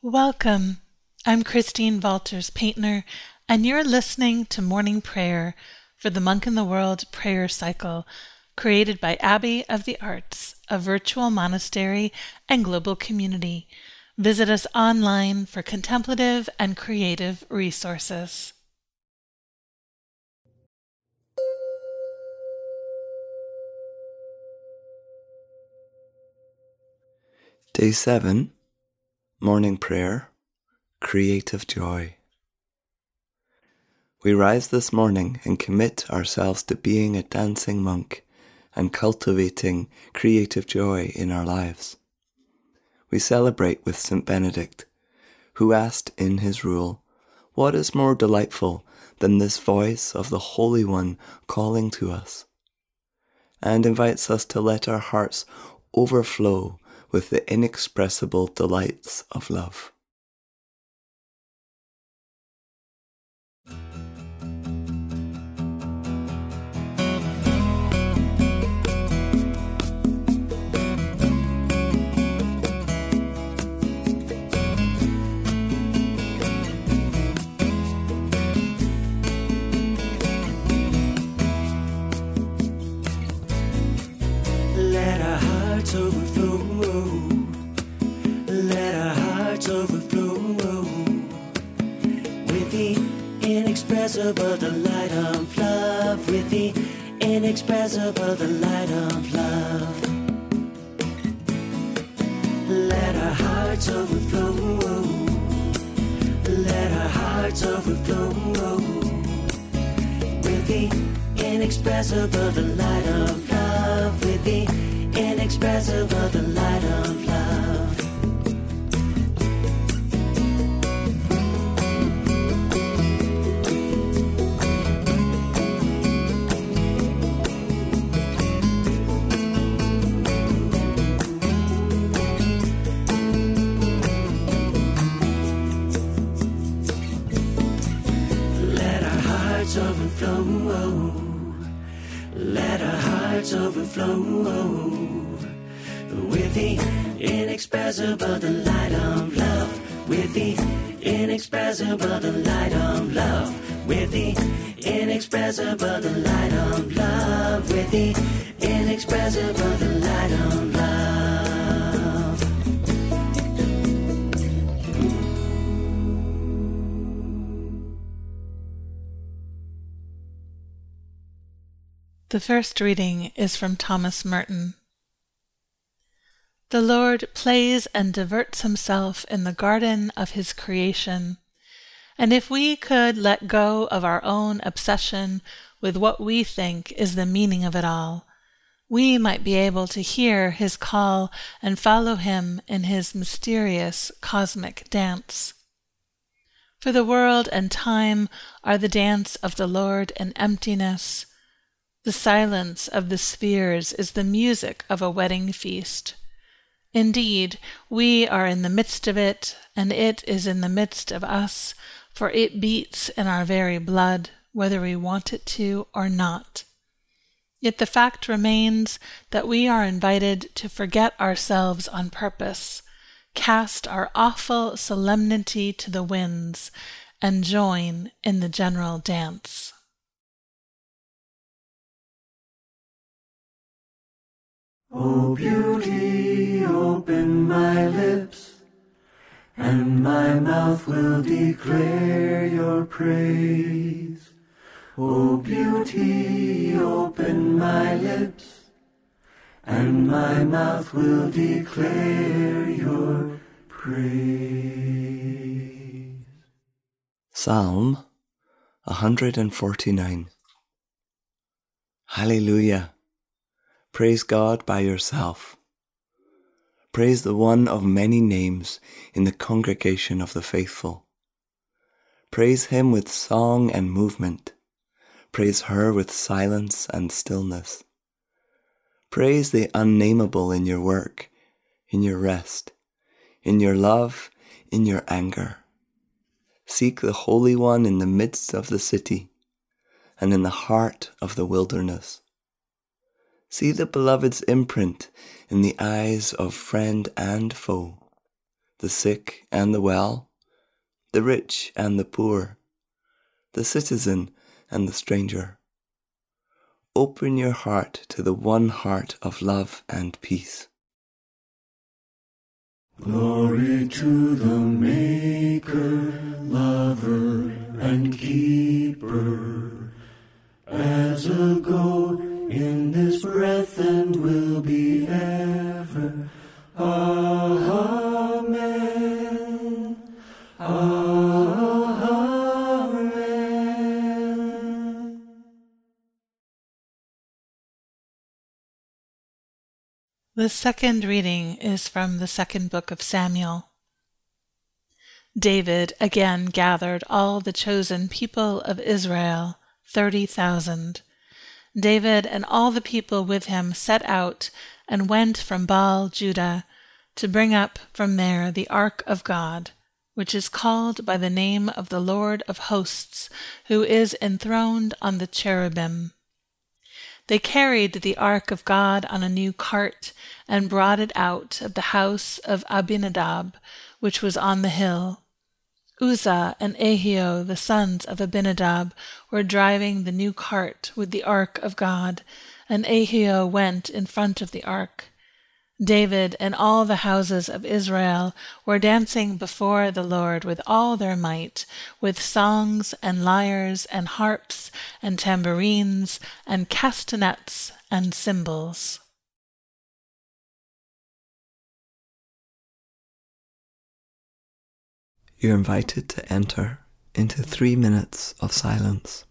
Welcome. I'm Christine Valters Paintner, and you're listening to Morning Prayer for the Monk in the World prayer cycle created by Abbey of the Arts, a virtual monastery and global community. Visit us online for contemplative and creative resources. Day 7 Morning Prayer Creative Joy. We rise this morning and commit ourselves to being a dancing monk and cultivating creative joy in our lives. We celebrate with St. Benedict, who asked in his rule, What is more delightful than this voice of the Holy One calling to us? And invites us to let our hearts overflow with the inexpressible delights of love. Inexpressible delight of love. With the inexpressible delight of love. Let our hearts overflow. Let our hearts overflow with the inexpressible delight of love. With the inexpressible delight of love. With the inexpressible delight of love. With the inexpressible delight of love. The first reading is from Thomas Merton. The Lord plays and diverts himself in the garden of his creation. And if we could let go of our own obsession with what we think is the meaning of it all, we might be able to hear his call and follow him in his mysterious cosmic dance. For the world and time are the dance of the Lord in emptiness. The silence of the spheres is the music of a wedding feast. Indeed, we are in the midst of it, and it is in the midst of us, for it beats in our very blood, whether we want it to or not. Yet the fact remains that we are invited to forget ourselves on purpose, cast our awful solemnity to the winds, and join in the general dance. O beauty, open my lips, and my mouth will declare your praise. O beauty, open my lips, and my mouth will declare your praise. Psalm 149 Hallelujah! Praise God by yourself. Praise the one of many names in the congregation of the faithful. Praise him with song and movement. Praise her with silence and stillness. Praise the unnameable in your work, in your rest, in your love, in your anger. Seek the Holy One in the midst of the city and in the heart of the wilderness. See the Beloved's imprint in the eyes of friend and foe. the sick and the well, the rich and the poor, the citizen and the stranger. Open your heart to the one heart of love and peace. Glory to the Maker, Lover, and Keeper, as a go in this breath and will be ever. Amen. Amen. The second reading is from the second book of Samuel. David again gathered all the chosen people of Israel, thirty thousand. David and all the people with him set out and went from Baal Judah to bring up from there the ark of God, which is called by the name of the Lord of hosts, who is enthroned on the cherubim. They carried the ark of God on a new cart and brought it out of the house of Abinadab, which was on the hill. Uzzah and Ahio, the sons of Abinadab, were driving the new cart with the ark of God, and Ahio went in front of the ark. David and all the houses of Israel were dancing before the Lord with all their might, with songs and lyres and harps and tambourines and castanets and cymbals. You're invited to enter into three minutes of silence.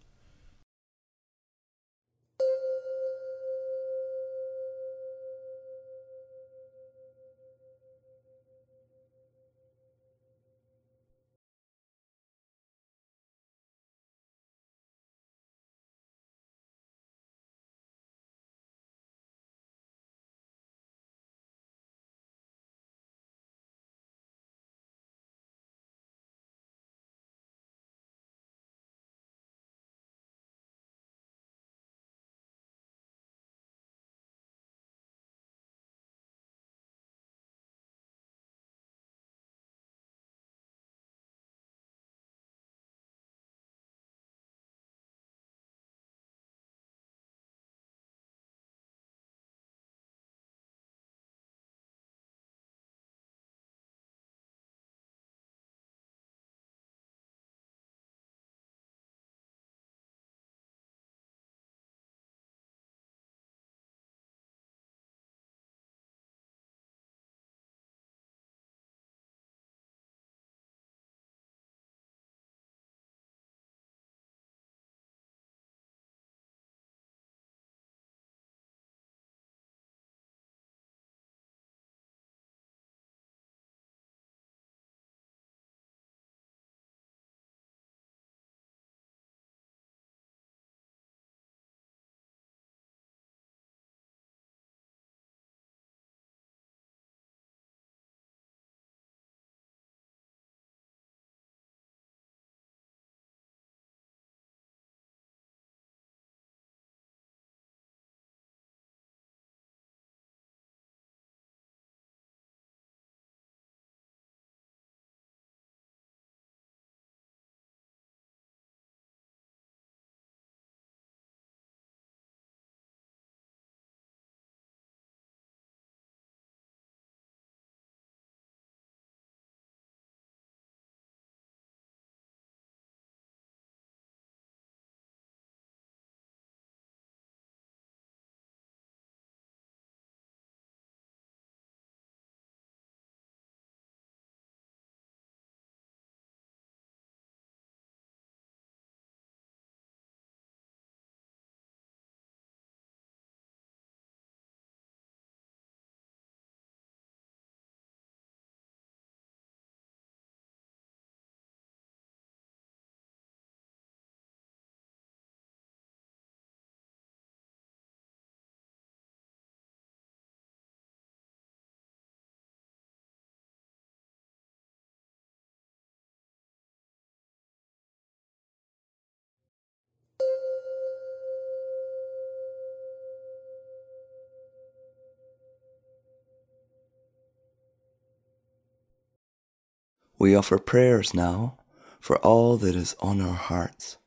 We offer prayers now for all that is on our hearts.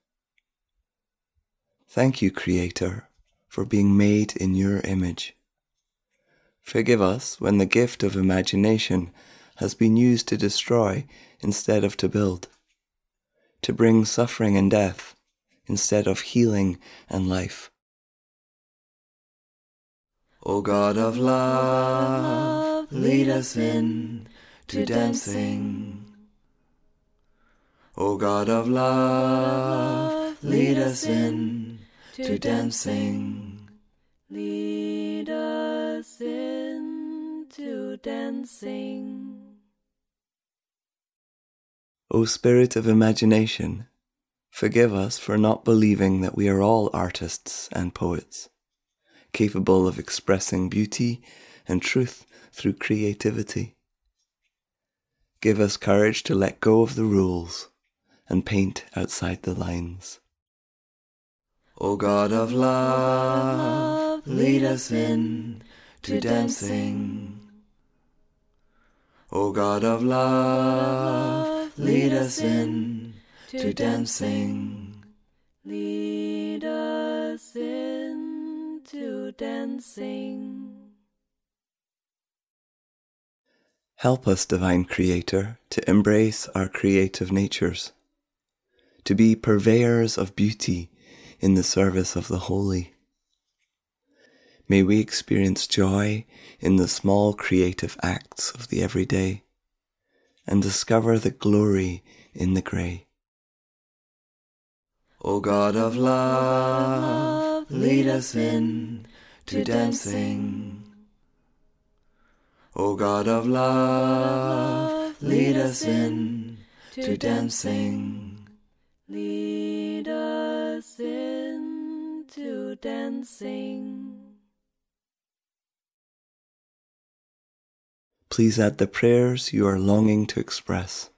Thank you, Creator, for being made in your image. Forgive us when the gift of imagination has been used to destroy instead of to build, to bring suffering and death instead of healing and life. O God of love, lead us in to dancing. O God of love, lead us in to dancing. Lead us in to dancing. O Spirit of imagination, forgive us for not believing that we are all artists and poets, capable of expressing beauty and truth through creativity. Give us courage to let go of the rules and paint outside the lines. O God of love, lead us in to dancing. O God of love, lead us in to dancing. Lead us in to dancing. Help us, Divine Creator, to embrace our creative natures, to be purveyors of beauty in the service of the holy. May we experience joy in the small creative acts of the everyday and discover the glory in the grey. O God of love, lead us in to dancing. O God of love, lead us in to dancing. Lead us into dancing. Please add the prayers you are longing to express.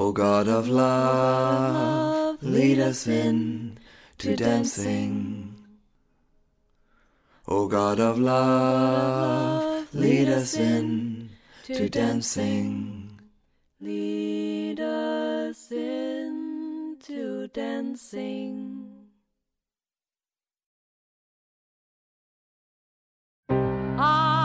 O God of love, lead us in to dancing. O God of love, lead us in to dancing. Lead us in to dancing. I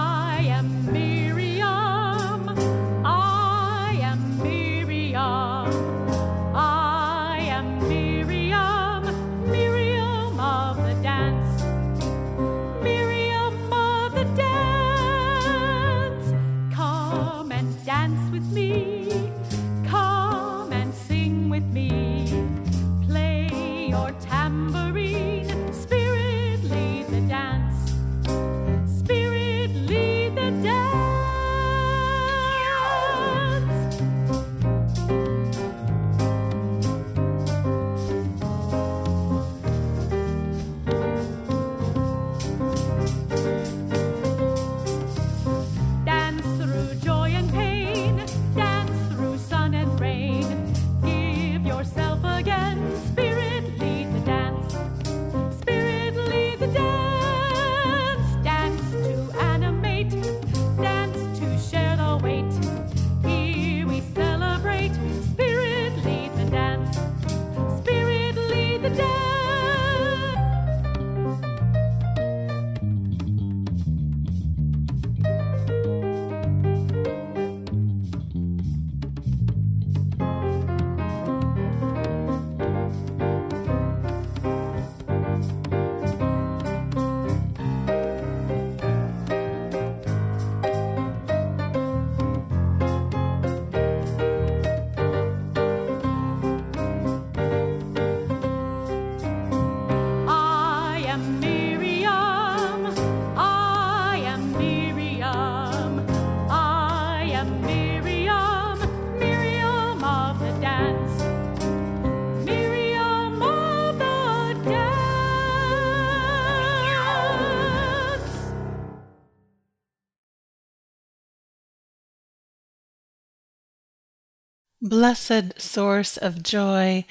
Blessed source of joy,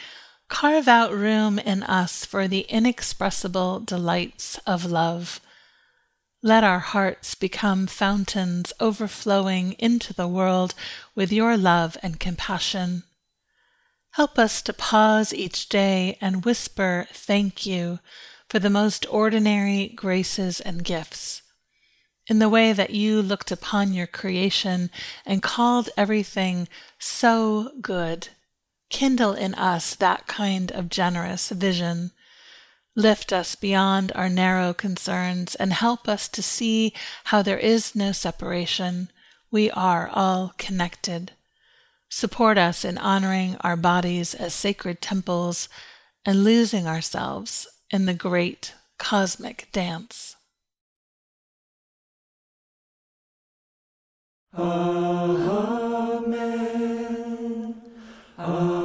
carve out room in us for the inexpressible delights of love. Let our hearts become fountains overflowing into the world with your love and compassion. Help us to pause each day and whisper thank you for the most ordinary graces and gifts. In the way that you looked upon your creation and called everything so good, kindle in us that kind of generous vision. Lift us beyond our narrow concerns and help us to see how there is no separation. We are all connected. Support us in honoring our bodies as sacred temples and losing ourselves in the great cosmic dance. Amen. Amen.